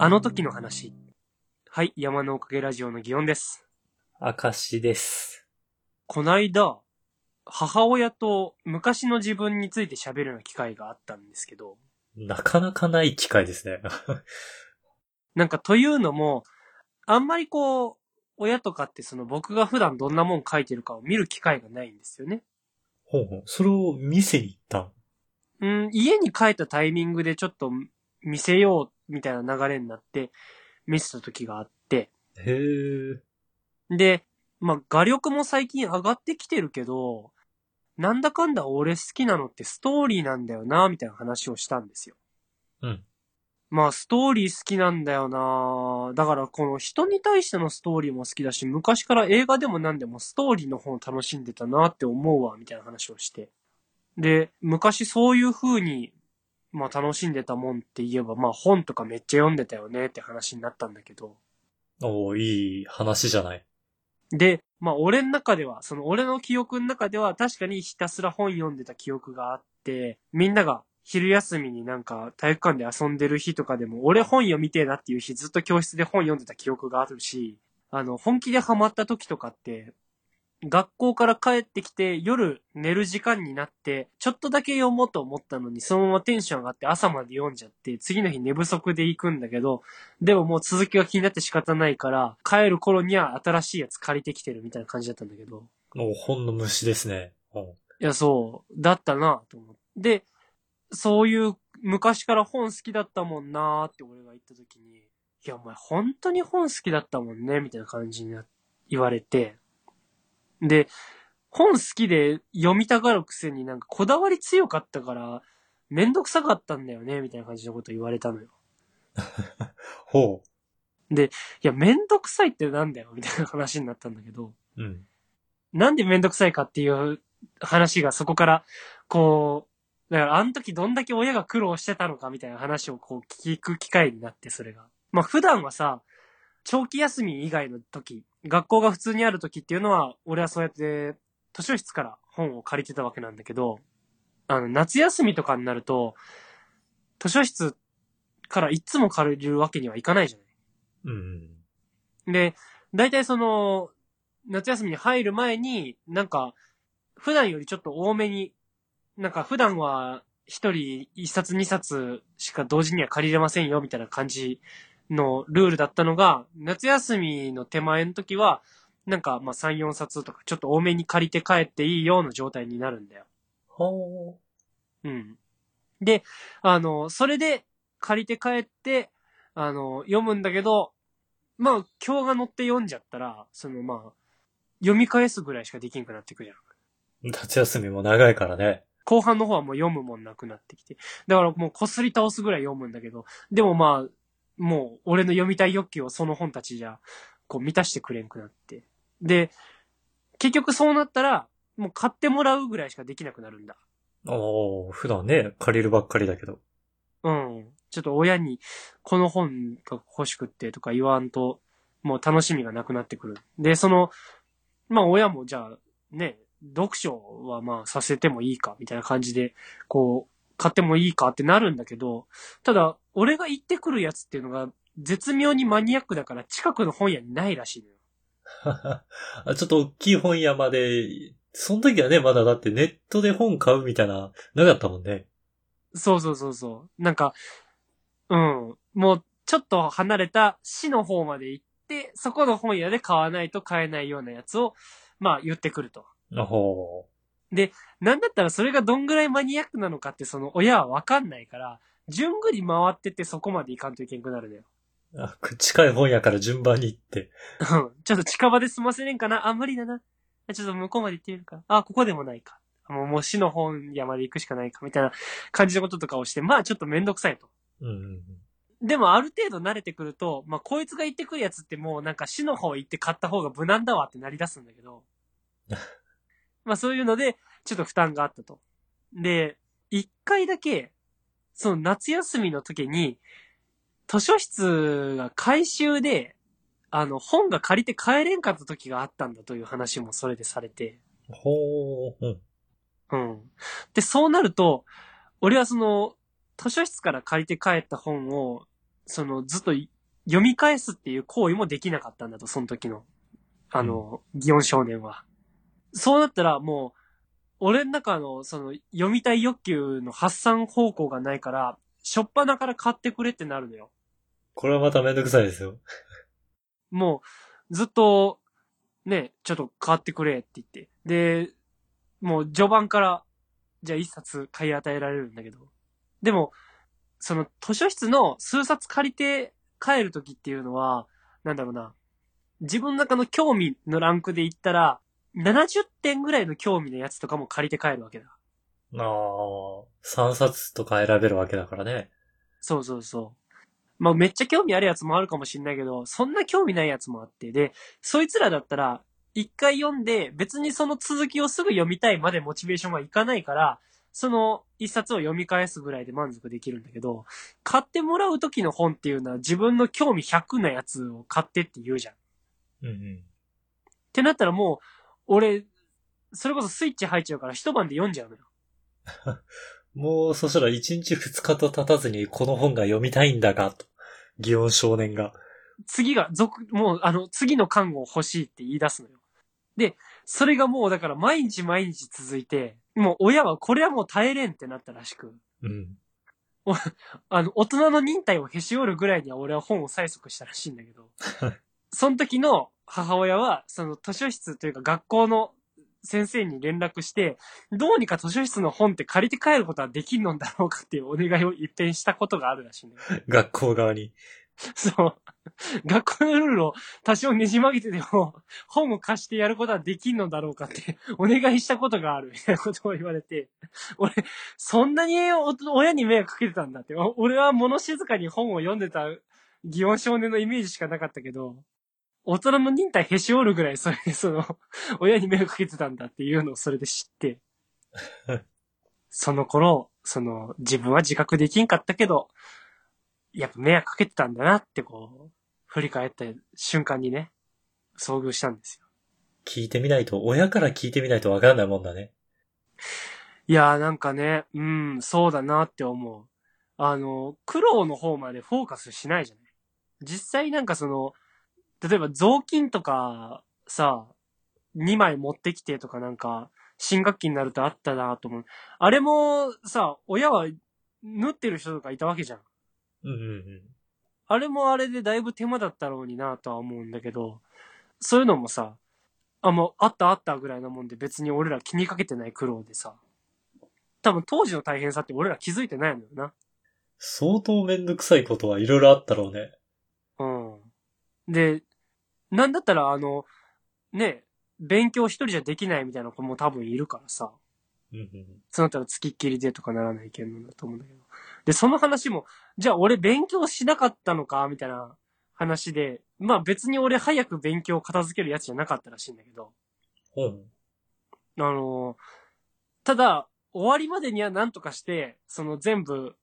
あの時の話。はい、山のおかげラジオの祇園です。明石です。こないだ、母親と昔の自分について喋るような機会があったんですけど、なかなかない機会ですね。なんかというのも、あんまりこう、親とかってその僕が普段どんなもん書いてるかを見る機会がないんですよね。ほうほう。それを店に行ったんうん、家に帰ったタイミングでちょっと見せようみたいな流れになって見せた時があって、へえ。で、まあ、画力も最近上がってきてるけど、なんだかんだ俺好きなのってストーリーなんだよな、みたいな話をしたんですよ。うん。まあ、ストーリー好きなんだよな。だから、この人に対してのストーリーも好きだし、昔から映画でも何でもストーリーの方を楽しんでたなって思うわ、みたいな話をして。で、昔そういう風に、まあ楽しんでたもんって言えば、まあ本とかめっちゃ読んでたよねって話になったんだけど。おーいい話じゃない。で、まあ俺の中では、その俺の記憶の中では確かにひたすら本読んでた記憶があって、みんなが昼休みになんか体育館で遊んでる日とかでも、俺本読みてえなっていう日ずっと教室で本読んでた記憶があるし、あの、本気でハマった時とかって、学校から帰ってきて夜寝る時間になって、ちょっとだけ読もうと思ったのに、そのままテンション上がって朝まで読んじゃって、次の日寝不足で行くんだけど、でももう続きが気になって仕方ないから、帰る頃には新しいやつ借りてきてるみたいな感じだったんだけど。お本の虫ですね。うんいや、そう、だったなと思って。で、そういう昔から本好きだったもんなーって俺が言った時に、いや、お前本当に本好きだったもんね、みたいな感じにな言われて。で、本好きで読みたがるくせになんかこだわり強かったから、めんどくさかったんだよね、みたいな感じのこと言われたのよ。ほいや、めんどくさいってなんだよ、みたいな話になったんだけど。う。うん。なんでめんどくさいかっていう話がそこから、こう、だからあの時どんだけ親が苦労してたのかみたいな話をこう聞く機会になって、それが。まあ普段はさ、長期休み以外の時、学校が普通にある時っていうのは、俺はそうやって図書室から本を借りてたわけなんだけど、あの、夏休みとかになると、図書室からいつも借りるわけにはいかないじゃない。うん。で、大体その、夏休みに入る前に、なんか、普段よりちょっと多めに、なんか普段は一人一冊二冊しか同時には借りれませんよみたいな感じのルールだったのが、夏休みの手前の時は、なんかまあ3、4冊とかちょっと多めに借りて帰っていいような状態になるんだよ。ほうん。で、あの、それで借りて帰って、あの、読むんだけど、まあ、今日が乗って読んじゃったら、そのまあ、読み返すぐらいしかできんくなってくじゃん。う。夏休みも長いからね。後半の方はもう読むもんなくなってきて。だからもうこすり倒すぐらい読むんだけど、でもまあ、もう俺の読みたい欲求をその本たちじゃ、こう満たしてくれんくなって。で、結局そうなったら、もう買ってもらうぐらいしかできなくなるんだ。おー普段ね、借りるばっかりだけど。うん。ちょっと親に、この本が欲しくってとか言わんと、もう楽しみがなくなってくる。で、その、まあ親もじゃあ、ね、読書はまあさせてもいいか、みたいな感じで、こう、買ってもいいかってなるんだけど、ただ、俺が行ってくるやつっていうのが、絶妙にマニアックだから近くの本屋にないらしいのよ。あちょっと大きい本屋まで、その時はね、まだだってネットで本買うみたいな、なかったもんね。そうそうそうそう。なんか、うん。もう、ちょっと離れた市の方まで行って、そこの本屋で買わないと買えないようなやつを、まあ言ってくると。ほなんだったらそれがどんぐらいマニアックなのかってその親はわかんないから、順繰り回ってってそこまで行かんといけんくなるのよ。う。あ近い本屋から順番に行って。うんちょっと近場で済ませれんかな？あ、無理だな。ちょっと向こうまで行ってみるか。あ、ここでもないか。もう、もう市の本屋まで行くしかないか、みたいな感じのこととかをして、まあちょっとめんどくさいと。うんうんでもある程度慣れてくると、まあ、こいつが行ってくるやつってもうなんか市の方行って買った方が無難だわってなり出すんだけど。まあそういうので、ちょっと負担があったと。で、一回だけ、その夏休みの時に、図書室が回収で、あの、本が借りて帰れんかった時があったんだという話もそれでされて。うん。ほう。うん。うん。で、そうなると、俺はその、図書室から借りて帰った本を、その、ずっとい読み返すっていう行為もできなかったんだと、その時の、あの、祇園少年は。そうなったら、もう、俺の中の、その、読みたい欲求の発散方向がないから、しょっぱなから買ってくれってなるのよ。これはまためんどくさいですよ。もう、ずっと、ね、ちょっと買ってくれって言って。で、もう序盤から、じゃあ一冊買い与えられるんだけど。でも、その図書室の数冊借りて帰るときっていうのは、なんだろうな。自分の中の興味のランクで言ったら、70点ぐらいの興味のやつとかも借りて帰るわけだ。ああ、3冊とか選べるわけだからね。そうそうそう。まあめっちゃ興味あるやつもあるかもしんないけど、そんな興味ないやつもあって、で、そいつらだったら、一回読んで、別にその続きをすぐ読みたいまでモチベーションはいかないから、その一冊を読み返すぐらいで満足できるんだけど、買ってもらう時の本っていうのは自分の興味100なやつを買ってって言うじゃん。っうんうん。てなったらもう、俺、それこそスイッチ入っちゃうから一晩で読んじゃうのよ。もう、そしたら1日2日と経たずにこの本が読みたいんだが、と。祇園少年が。次が、続、もう、あの、次の看護欲しいって言い出すのよ。で、それがもうだから毎日毎日続いて、もう親はこれはもう耐えれんってなったらしく、うん。あの、大人の忍耐をへし折るぐらいには俺は本を催促したらしいんだけど、その時の母親は、その図書室というか学校の先生に連絡して、どうにか図書室の本って借りて帰ることはできんのだろうかっていうお願いを一遍したことがあるらしいんだよ。学校側に。そう。学校のルールを多少ねじ曲げてでも、本を貸してやることはできんのだろうかって、お願いしたことがある、みたいなことを言われて、俺、そんなにお親に迷惑かけてたんだって。お俺は物静かに本を読んでた祇園少年のイメージしかなかったけど、大人の忍耐へし折るぐらい、それで、その、親に迷惑かけてたんだっていうのをそれで知って、その頃、その、自分は自覚できんかったけど、やっぱ迷惑かけてたんだなってこう、振り返った瞬間にね、遭遇したんですよ。聞いてみないと、親から聞いてみないとわかんないもんだね。いやーなんかね、うん、そうだなって思う。あの、苦労の方までフォーカスしないじゃない。実際なんかその、例えば雑巾とかさ、2枚持ってきてとかなんか、新学期になるとあったなと思う。あれもさ、親は縫ってる人とかいたわけじゃん。うんうんうん。あれもあれでだいぶ手間だったろうになとは思うんだけど、そういうのもさ、あ、もうあったあったぐらいなもんで別に俺ら気にかけてない苦労でさ、多分当時の大変さって俺ら気づいてないのよな。相当めんどくさいことはいろいろあったろうね。うん。で、なんだったらあの、ね、勉強一人じゃできないみたいな子も多分いるからさ、うんうん。そうなったら付きっきりでとかならないけんのだと思うんだけど。で、その話も、じゃあ俺勉強しなかったのかみたいな話で、まあ別に俺早く勉強を片付けるやつじゃなかったらしいんだけど、本。あのただ、終わりまでには何とかして、その全部、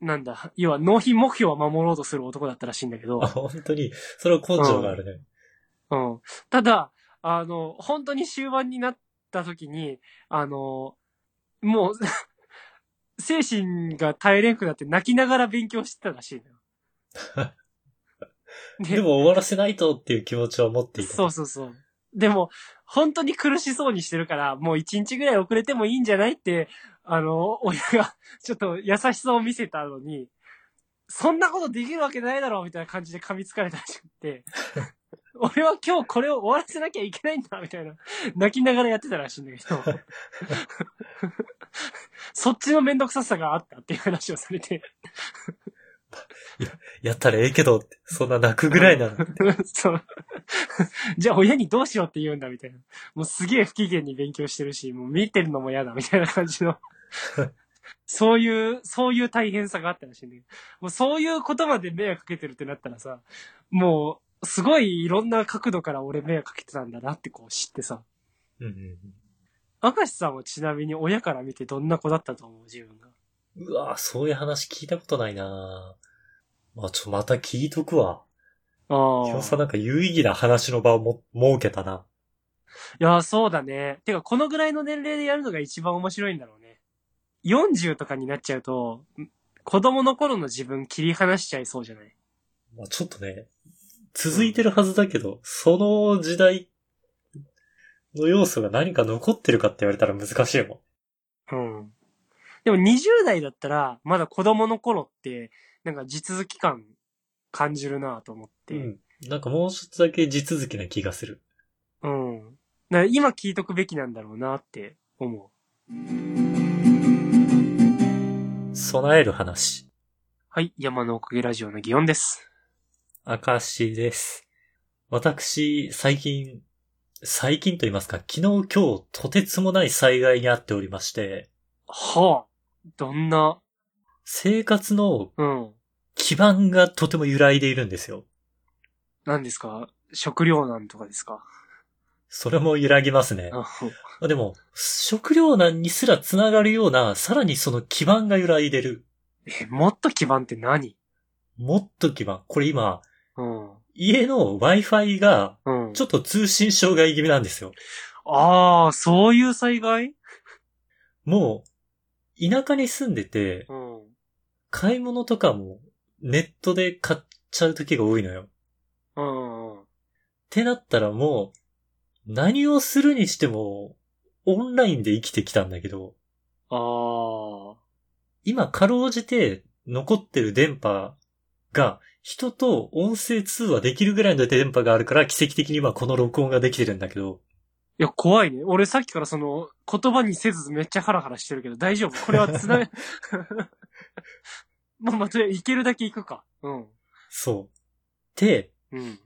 なんだ、要は納品目標は守ろうとする男だったらしいんだけどあ、、本当に、それは根性があるね。うん。ただ、あの、本当に終盤になった時に、あの、もう、精神が耐えれんくなって泣きながら勉強してたらしいのよ。でも終わらせないとっていう気持ちは持っていた。そうそうそう。でも、本当に苦しそうにしてるから、もう一日ぐらい遅れてもいいんじゃないって、あの、親がちょっと優しさを見せたのに、そんなことできるわけないだろうみたいな感じで噛みつかれたらしくって、俺は今日これを終わらせなきゃいけないんだみたいな、泣きながらやってたらしいんだけど、そっちのめんどくささがあったっていう話をされて、やったらええけどって、そんな泣くぐらいなの。そう。じゃあ親にどうしようって言うんだみたいな。もうすげえ不機嫌に勉強してるし、もう見てるのも嫌だみたいな感じの。そういう、そういう大変さがあったらしいんだけど。もうそういうことまで迷惑かけてるってなったらさ、もう、すごいいろんな角度から俺迷惑かけてたんだなってこう知ってさ。うんうん明石さんはちなみに親から見てどんな子だったと思う自分が？うん。うわそういう話聞いたことないなまあ、ちょ、また聞いとくわ。あ今日さ、なんか有意義な話の場をも、設けたな。いや、そうだね。てか、このぐらいの年齢でやるのが一番面白いんだろうね。40とかになっちゃうと、ん子供の頃の自分切り離しちゃいそうじゃない？まあちょっとね、続いてるはずだけど、その時代の要素が何か残ってるかって言われたら難しいもうん。でも20代だったら、まだ子供の頃って、なんか地続き感感じるなと思って。ん。うん。なんかもうちょっとだけ地続きな気がする。うん。今聞いとくべきなんだろうなって思備える話。う。はい。山のおかげラジオの祇園です。明石です。私、最近、最近と言いますか、昨日今日とてつもない災害に遭っておりまして、はあ。どんな、生活のうん。基盤がとても揺らいでいるんですよ。何ですか？食料難とかですか？それも揺らぎますね。あでも、食糧難にすらつながるような、さらにその基盤が揺らいでる。え、もっと基盤って何？もっと基盤。これ今、うん。家の Wi-Fi が、うん。ちょっと通信障害気味なんですよ。ああ、そういう災害？もう、田舎に住んでて、うん。買い物とかもネットで買っちゃう時が多いのよ。うん。うん。ってなったらもう、何をするにしても、オンラインで生きてきたんだけど、ああ。今かろうじて残ってる電波が、人と音声通話できるぐらいの電波があるから奇跡的に今この録音ができてるんだけど、いや、怖いね。俺さっきからその、言葉にせずめっちゃハラハラしてるけど、大丈夫？これはつな、ま あまあ、とりあえずいけるだけいくか。うん。そう。で、うん。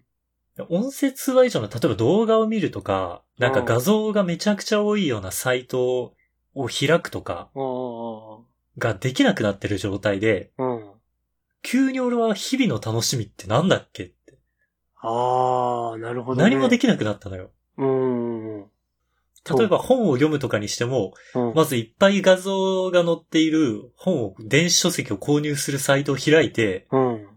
音声通話以上の、例えば動画を見るとか、なんか画像がめちゃくちゃ多いようなサイトを開くとかおができなくなってる状態で、ーうん。急に俺は日々の楽しみってなんだっけって。ああ、なるほど、ね。何もできなくなったのよ。うん。例えば本を読むとかにしても、うん、まずいっぱい画像が載っている本を、電子書籍を購入するサイトを開いて、うん。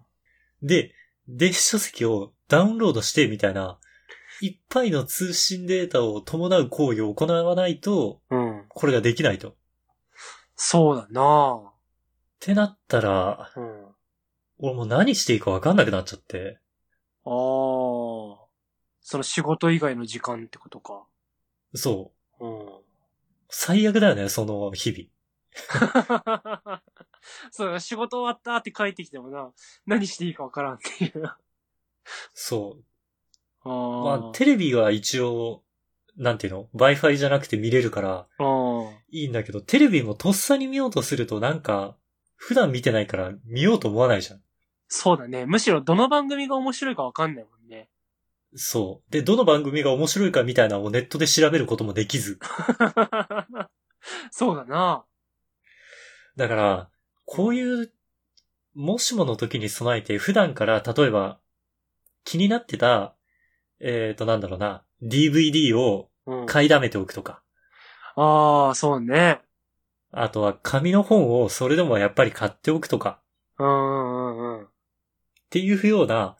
で、電子書籍をダウンロードしてみたいな、いっぱいの通信データを伴う行為を行わないと、うん。これができないと。っそうだなてなったら、うん。あ俺もう何していいかわかんなくなっちゃって。あ。その仕事以外の時間ってことか。そう。うん。最悪だよね、その日 そうだ、仕事終わったって帰ってきてもな、何していいかわからんっていう。々。そう。あまあ、テレビは一応、なんていうの ?Wi-Fi じゃなくて見れるからあーいいんだけど、テレビもとっさに見ようとするとなんか、普段見てないから見ようと思わないじゃん。そうだね。むしろどの番組が面白いかわかんないもんね。そう。で、どの番組が面白いかみたいなのをネットで調べることもできず。そうだな。だから、こういう、もしもの時に備えて、普段から、例えば、気になってた、えっ、と、なんだろうな、DVD をうん。買いだめておくとか、ああ、そうね。あとは紙の本をそれでもやっぱり買っておくとか、うんうんうんうん。っていうような、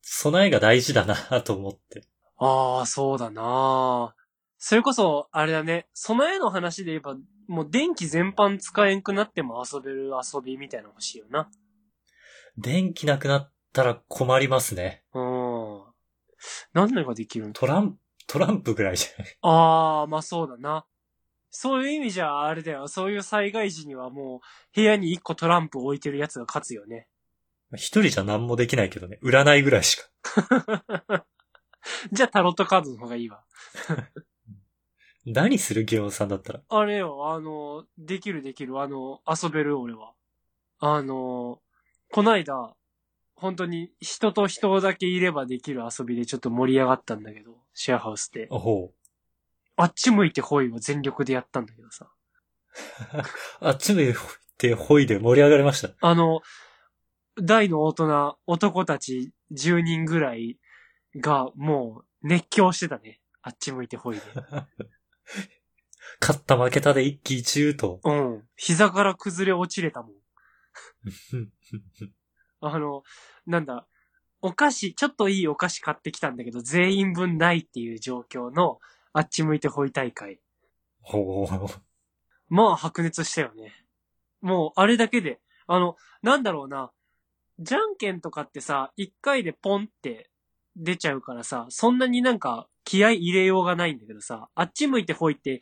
備えが大事だなと思って。ああ、そうだな。それこそ、あれだね、備えの話で言えば、もう電気全般使えんくなっても遊べる遊びみたいなの欲しいよな。電気なくなったら困りますね。うん。何のができるんトランプ、トランプぐらいじゃない？ああ、まあそうだな。そういう意味じゃ、あれだよ。そういう災害時にはもう、部屋に一個トランプ置いてるやつが勝つよね。一人じゃ何もできないけどね。占いぐらいしか。じゃあタロットカードの方がいいわ。何するギオンさんだったら。あれよ、あの、できるできる。あの、遊べる俺は。あの、こないだ、本当に人と人だけいればできる遊びでちょっと盛り上がったんだけど、シェアハウスで。おほう。あっち向いてホイを全力でやったんだけどさ。あっち向いてほいで盛り上がりました。あの、大の大人、男たち10人ぐらいがもう熱狂してたね。あっち向いてほいで。勝った負けたで一喜一憂と。うん。膝から崩れ落ちれたもん。あの、なんだ、お菓子、ちょっといいお菓子買ってきたんだけど、全員分ないっていう状況の、あっち向いてほい大会。ほう。まあ、白熱したよね。もう、あれだけで、あの、なんだろうな。じゃんけんとかってさ、一回でポンって出ちゃうからさ、そんなになんか気合い入れようがないんだけどさ、あっち向いてほいって、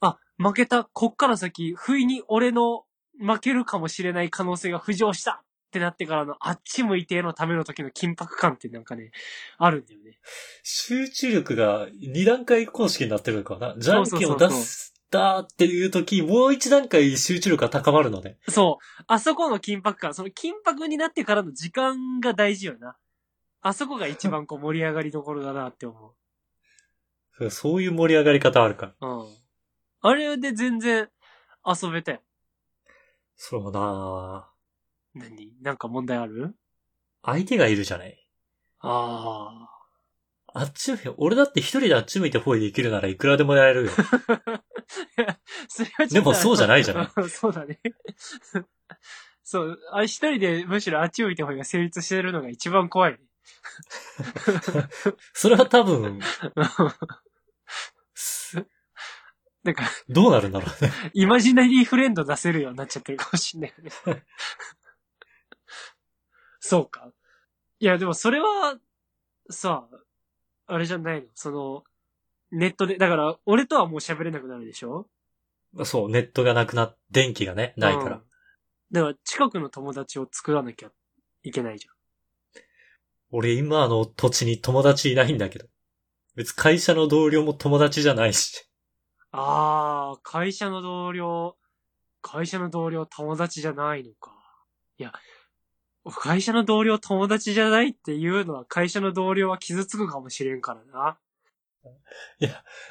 あ、負けた、こっから先、不意に俺の負けるかもしれない可能性が浮上したってなってからの、あっち向いてのための時の緊迫感ってなんかね、あるんだよね。集中力が2段階公式になってるのかな？じゃんけんを出したっていう時、もう一段階集中力が高まるのね。そう。あそこの緊迫感、その緊迫になってからの時間が大事よな。あそこが一番こう盛り上がりどころだなって思 そういう盛り上がり方あるから。う。うん。あれで全然遊べたよ。そうなぁ何？なんか問題ある？相手がいるじゃない。ああっち向いて、俺だって一人であっち向いてホイできるならいくらでもやれるよ。でもそうじゃないじゃない そうだね。そう。あ一人でむしろあっち向いた方が成立してるのが一番怖いね。それは多分、なんか、どうなるんだろうね。イマジナリーフレンド出せるようになっちゃってるかもしんないよね。そうか。いや、でもそれは、さ、あれじゃないの？その、ネットで、だから、俺とはもう喋れなくなるでしょ？そう、ネットがなくなっ、電気がね、ないから。うんだから、近くの友達を作らなきゃいけないじ俺今の土地に友達いないんだけど。別に会社の同僚も友達じゃないし。ゃん。あー、会社の同僚、会社の同僚友達じゃないのか。いや、会社の同僚友達じゃないっていうのは会社の同僚は傷つくかもしれんからな。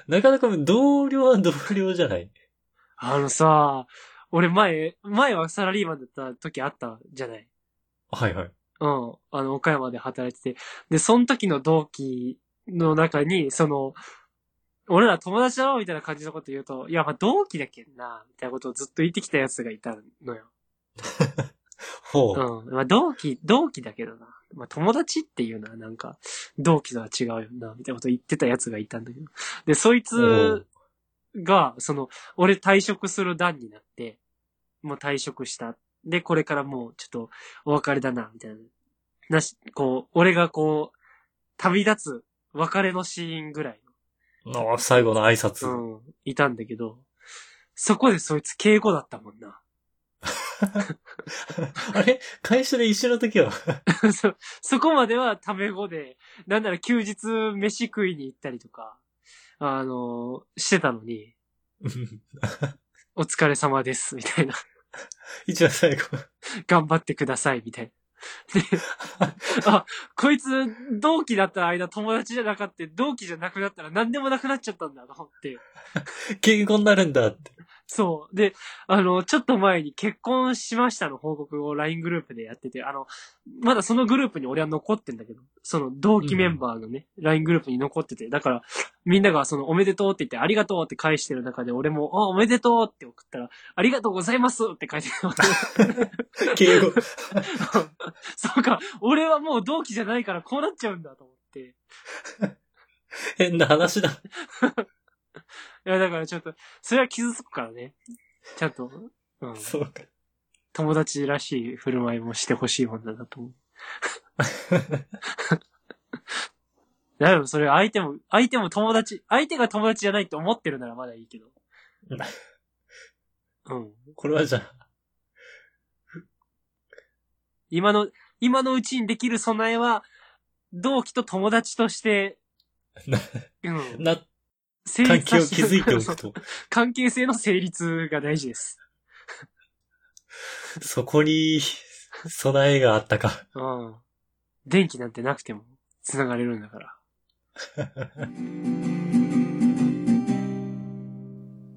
なかなか同僚は同僚じゃない？あのさ、俺前、前はサラリーマンだった時あったじゃない？はいはい。うん。あの、岡山で働いてて。で、その時の同期の中に、その、俺ら友達だろみたいな感じのこと言うと、いや、まあ同期だけんな、みたいなことをずっと言ってきたやつがいたのよ。ほう。うん。まあ同期、同期だけどな。まあ友達っていうのはなんか、同期とは違うよな、みたいなこと言ってたやつがいたんだけど。で、そいつが、その、俺退職する段になって、もう退職した。で、これからもうちょっとお別れだな、みたいな。なし、こう、俺がこう、旅立つ別れのシーンぐらいあ最後の挨拶。の、うん、いたんだけど、そこでそいつ敬語だったもんな。あれ？会社で一緒の時は そ、そこまではタメ語で、なんなら休日飯食いに行ったりとか、あの、してたのに、お疲れ様です、みたいな。一番最後。頑張ってください、みたいな。で、あ、こいつ、同期だった間友達じゃなかった、同期じゃなくなったら何でもなくなっちゃったんだと思って。敬語になるんだって。そう。で、あの、ちょっと前に結婚しましたの報告を LINE グループでやってて、あの、まだそのグループに俺は残ってんだけど、その同期メンバーのね、LINE グループに残ってて、だから、みんながそのおめでとうって言ってありがとうって返してる中で俺も、あ、おめでとうって送ったら、ありがとうございますって書いてる。敬語。そうか、俺はもう同期じゃないからこうなっちゃうんだと思って。変な話だ。いや、だからちょっと、それは傷つくからね。ちゃんと、うん。そうか。友達らしい振る舞いもしてほしいもんだなと思う。だよ、それ相手も、相手も友達、相手が友達じゃないって思ってるならまだいいけど。うん。これはじゃあ、今の、今のうちにできる備えは、同期と友達として、な、うん。な、成関係を築いておくと、関係性の成立が大事です。そこに、備えがあったか。うん。電気なんてなくても、繋がれるんだから。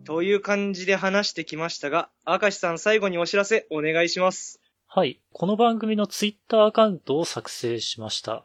という感じで話してきましたが、明石さん最後にお知らせお願いします。はい。この番組のツイッターアカウントを作成しました。